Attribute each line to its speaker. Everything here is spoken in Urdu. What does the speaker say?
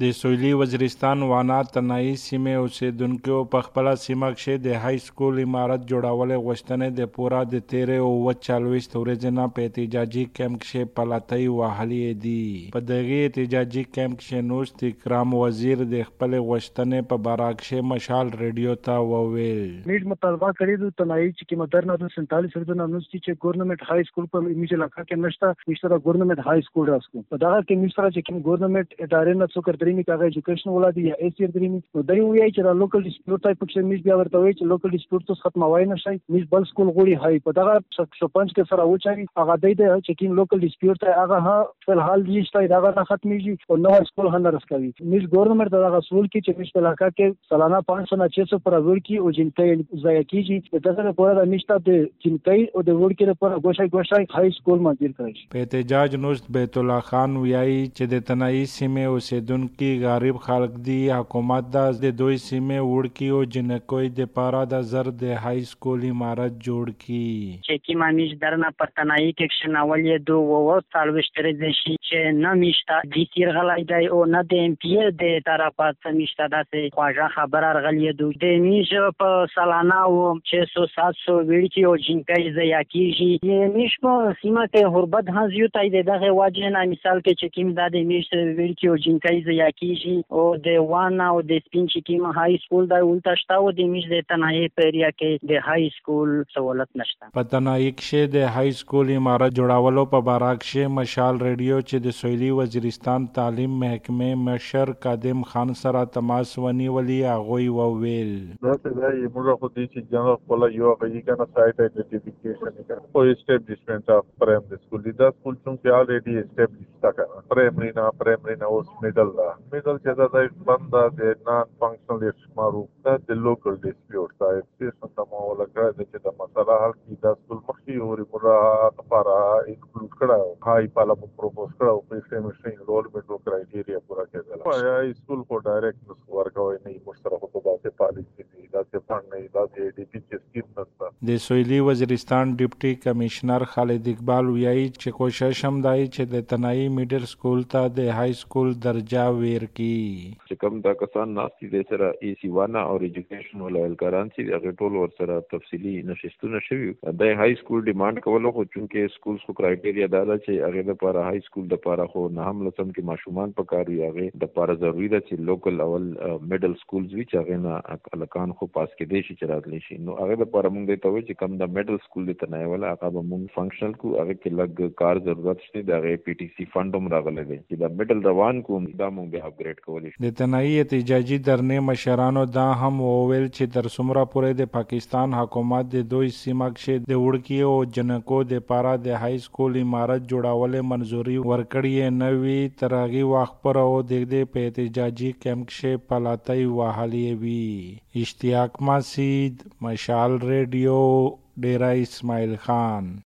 Speaker 1: د سویلی وزیرستان وانا تنائی سیمه اوسیدونکو په خپل سیمه کې د های سکول امارت جوړول غوښتنه د پورا د 13 او 44 ورځې نه په احتجاجي کیمپ کې پلاتای وهلې دي. په دغه احتجاجي کیمپ کې نوست کرام وزیر د خپل غوښتنه په باراک کې مشال ریډیو ته وویل.
Speaker 2: میډ مطالبه کړی د تنائی چې مدرنه د 47 ورځې نه نوست چې ګورنمنت های سکول په میجه علاقہ کې نشته نشته د ګورنمنت های سکول راسکو په دغه کې مشره چې کوم ګورنمنت ادارې نه څوک درېمي کاغه ایجوکیشن ولادي یا ایس ار درېمي نو دوی وایي چې دا لوکل ډیسپیوټ ټایپ کې میز بیا ورته وایي چې لوکل ډیسپیوټ ته ختموي نه شي میز بل سکول غوړي هاي په دغه شپنځ کې سره وچاري هغه دوی د چې کوم لوکل ډیسپیوټ ته هغه ها فل حال دي چې دا نه ختميږي او نو سکول هنر رسکوي میز ګورنمنت دغه سکول کې چې میز په علاقہ کې سالانه 500 نه 600 پر ور کې او جنته ځای کېږي د دغه پورا د نشته د جنته او د ور کې پر ګوشای ګوشای هاي سکول منځیر کړی
Speaker 1: په احتجاج نوست بیت الله خان ویایي چې د تنائی سیمه اوسیدونکو کی غریب خلک دی حکومت د دوی سیمه وړکی او جنکوي د پارا د زر د های سکول امارت جوړ کی۔
Speaker 3: چې کی مانیش درنه پر تنائی کې شناول دو و و سالوشتره د شي چې نه میشتا د تیر غلای دی او نه د ام پی د طرفه سمیشتا داسې خواجه خبر ارغلی دو۔ د میش په سالانه او 600 700 ویړکی او جنکای زیا کیږي یې میش په سیمه کې هربد هازیو تای دغه واجه نه مثال کې چې کیم د میش ویړکی او جنکای زیا کیږي او د وانا او د سپین چې کیم های سکول دا ولتا شتا او د میش د تنهایی پیریا کې د های سکول سہولت نشته
Speaker 1: په تنهایی کې د های سکول امارت جوړاولو په باراک شه مشال ریډیو چې د سویلی وزیرستان تعلیم محکمه مشر قادم خان سره تماس ونی ولی اغوی وویل
Speaker 4: دا څه دی موږ خو دې چې جنګ خپل یو غوږی کنه سایت ایډنټیفیکیشن کړه او اسټابلیشمنت اف پرایمری سکول دا سکول چې الریډي اسټابلیش تا کړه پرایمری نه پرایمری نه اوس میډل دا میډل چې دا د بند د نان فنکشنل شمارو دا د لوکل ډیسپیوټ دا۔ چې څنګه مو لګا چې دا مسله حل کی۔ دا سکول مخکې اوري مرا لپاره انکلود کړه هاي پالا مو پروپوز کړه په سیمستر انرولمنت کرایټیریا پورا کړل یا سکول کو ډایرکټ ورکوي نه مشترک په باسه پالیسي دا څه فند نه دا د ډی
Speaker 1: سویلی وزیرستان ډیپټي کمشنر خالد اقبال ویایي چې کوشش هم دای چې د تنائی میډل سکول ته د های سکول درجه ویر کی
Speaker 5: چې کوم دا کسان ناسي د سره ای سی وانا او ایجوکیشن ولایل کاران چې هغه ټول ور سره تفصیلی نشستونه شوی د های سکول ډیماند کولو، خو چونکه سکول خو کرایټیریا دا ده چې هغه د لپاره های سکول د لپاره خو نه هم لسم کې ماشومان په کار هغه د لپاره ضروری ده چې لوکل اول میډل سکولز وی چې هغه نه الکان خو پاس کې دي چې راتلی شي. نو هغه د لپاره موږ ته وایي چې کم د میډل سکول د تنای ولا هغه به موږ فنکشنل کو هغه کې لګ کار ضرورت شته د هغه پی ټی سی فند هم راغلی دی چې د میډل روان کوم دا موږ به اپګریډ کولی شو
Speaker 1: د تنائی احتجاجي درنې مشرانو دا هم وویل چې تر څومره پورې د پاکستان حکومت د دوی سیمه کې د وړکی او جنکو د پارا د های سکول امارت جوړول منزوري ورکړی نه وی ترغي وخت پر او د دې په احتجاجي کیمپ کې پلاتای وهالي وی اشتیاق ماسید مشال ریڈیو ڈیرا اسماعیل خان